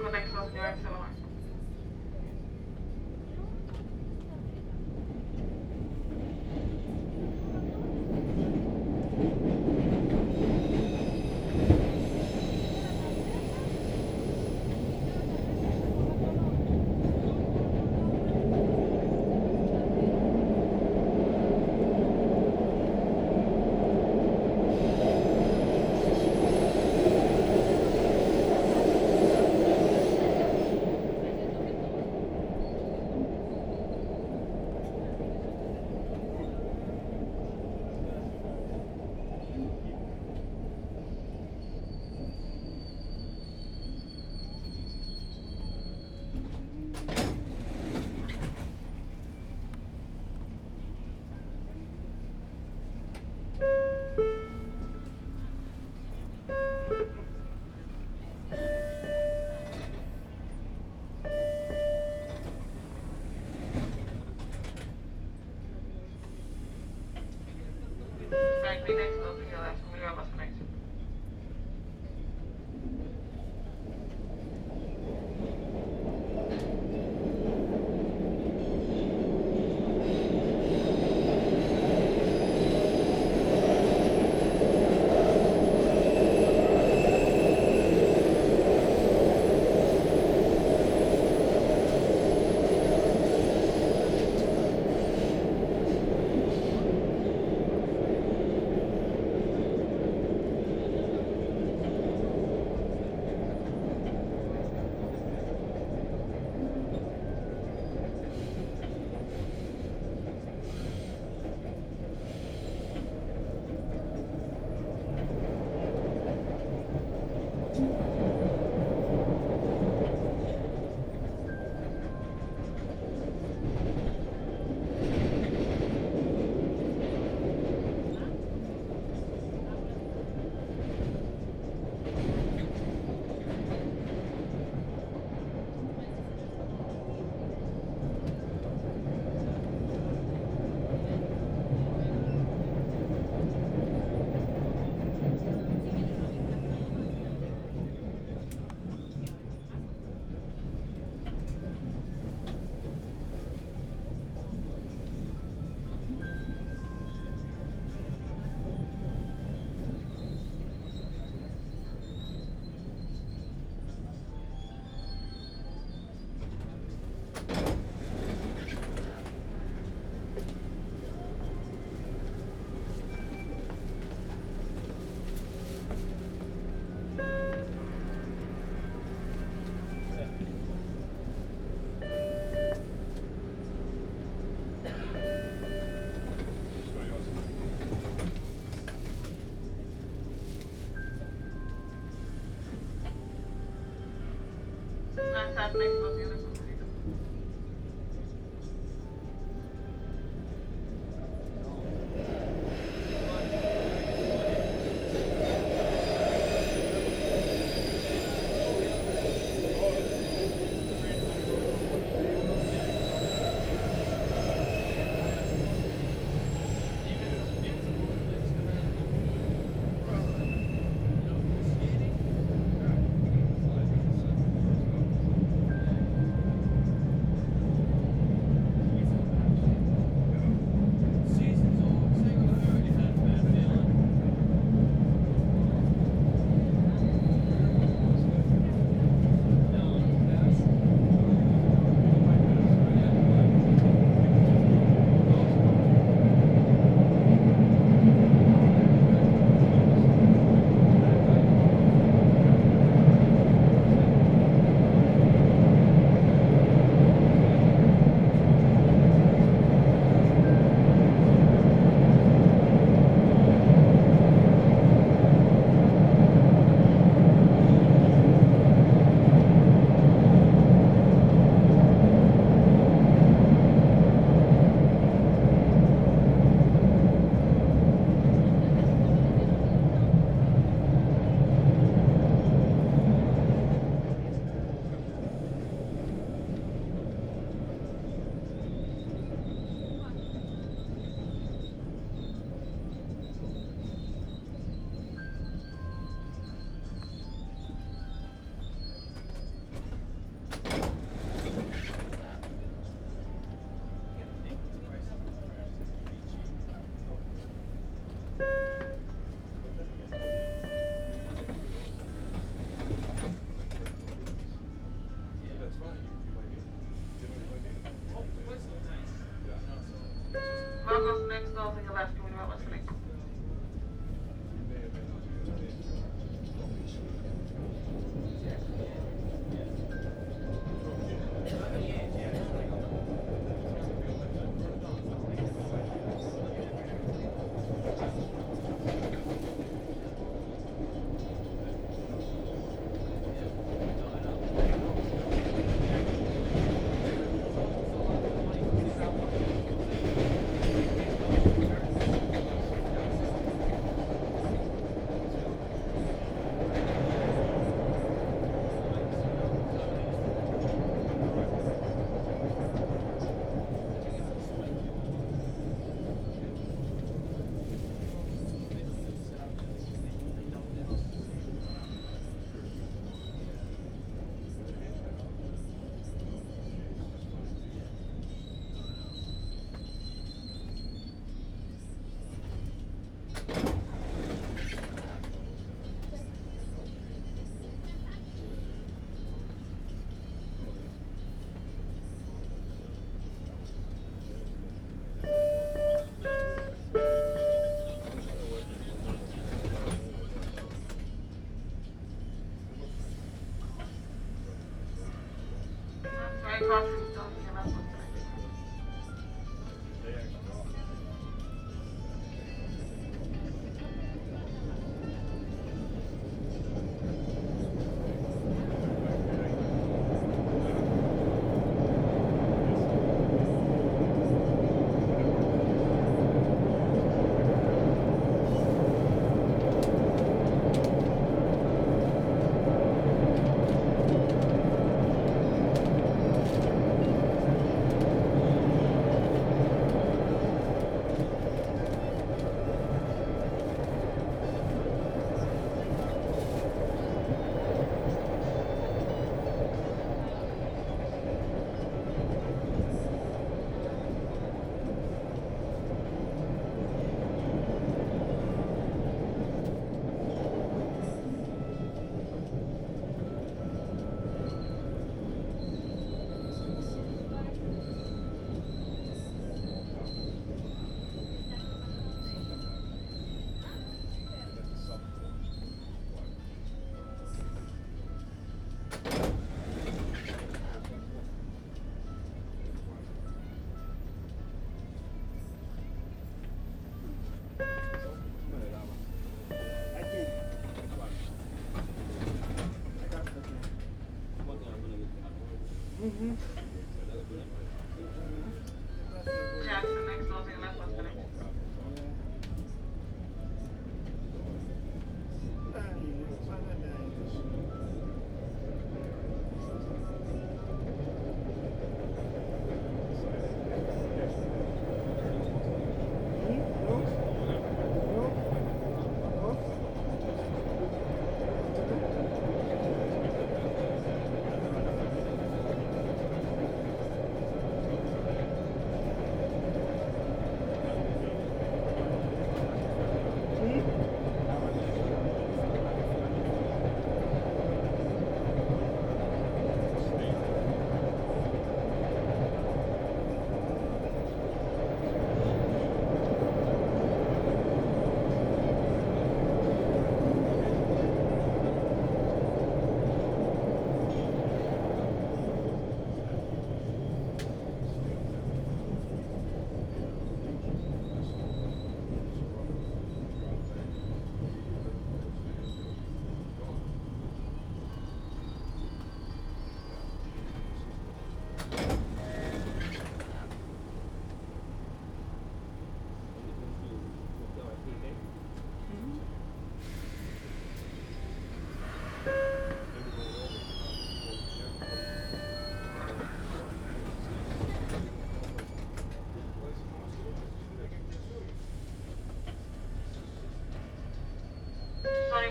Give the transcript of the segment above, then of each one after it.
Conexão Senhor, é que Lanzar una explosión en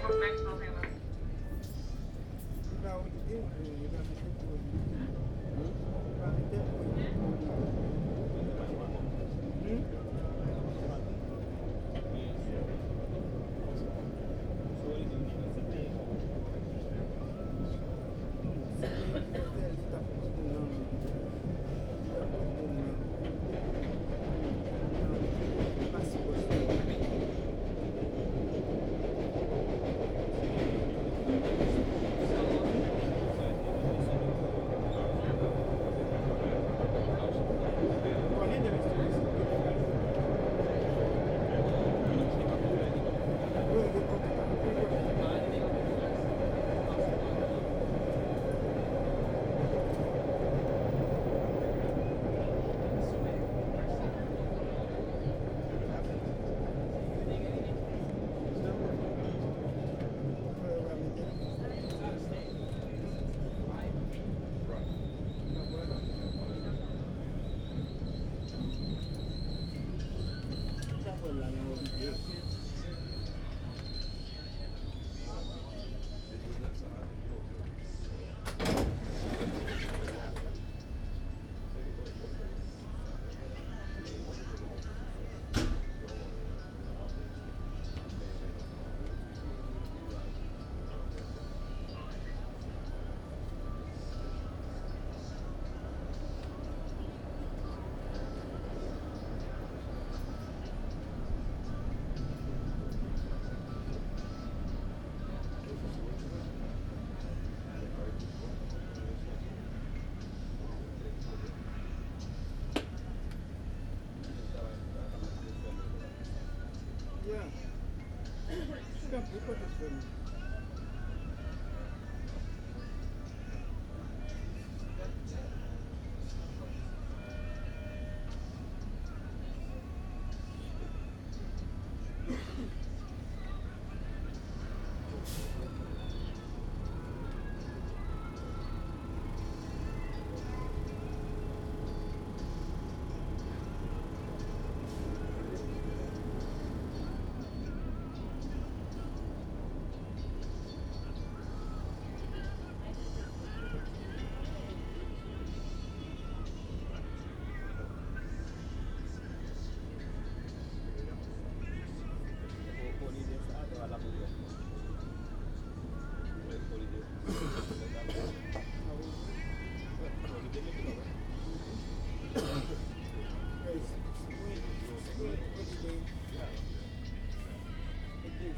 Stony Brook, next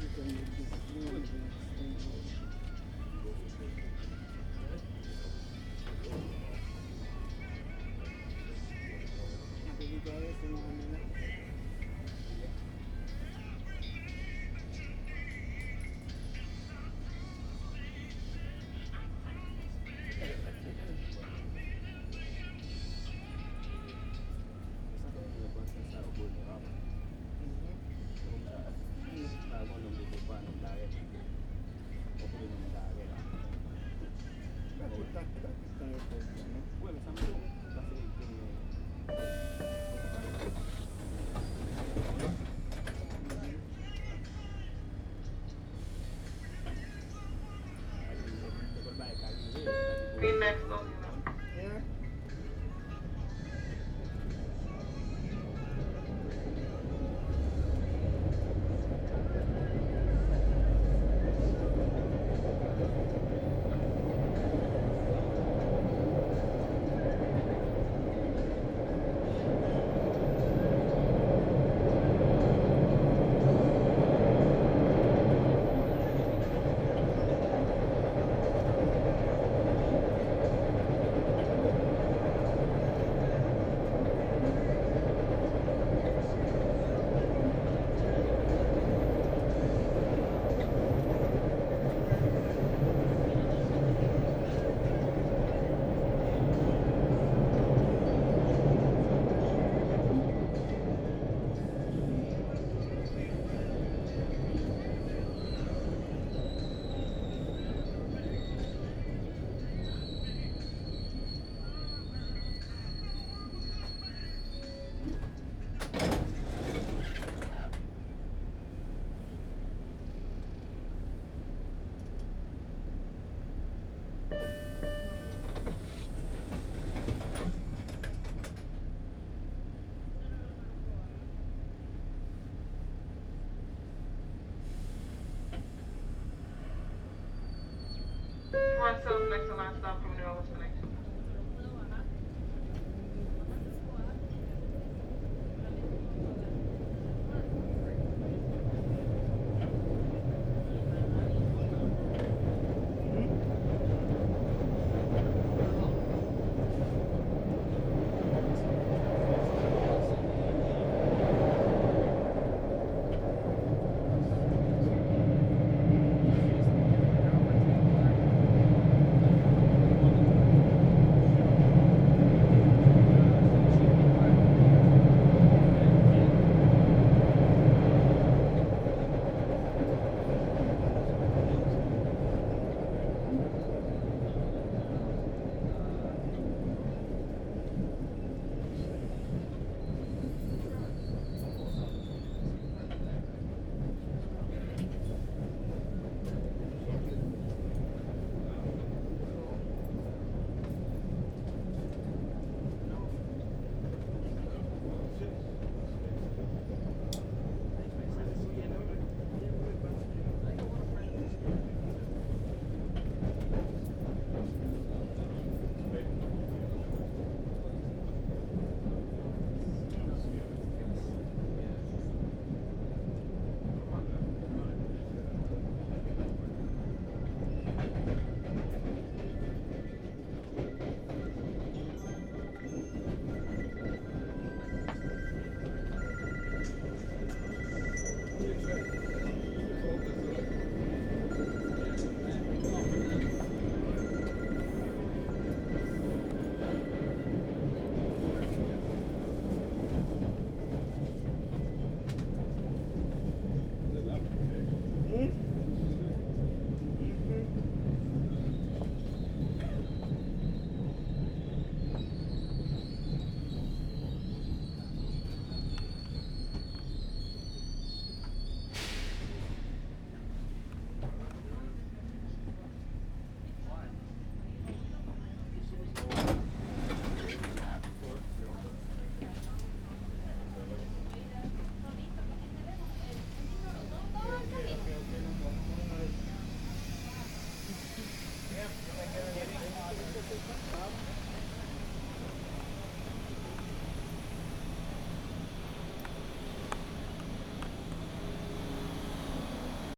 everything would be really, really dangerous. lot of stuff, makes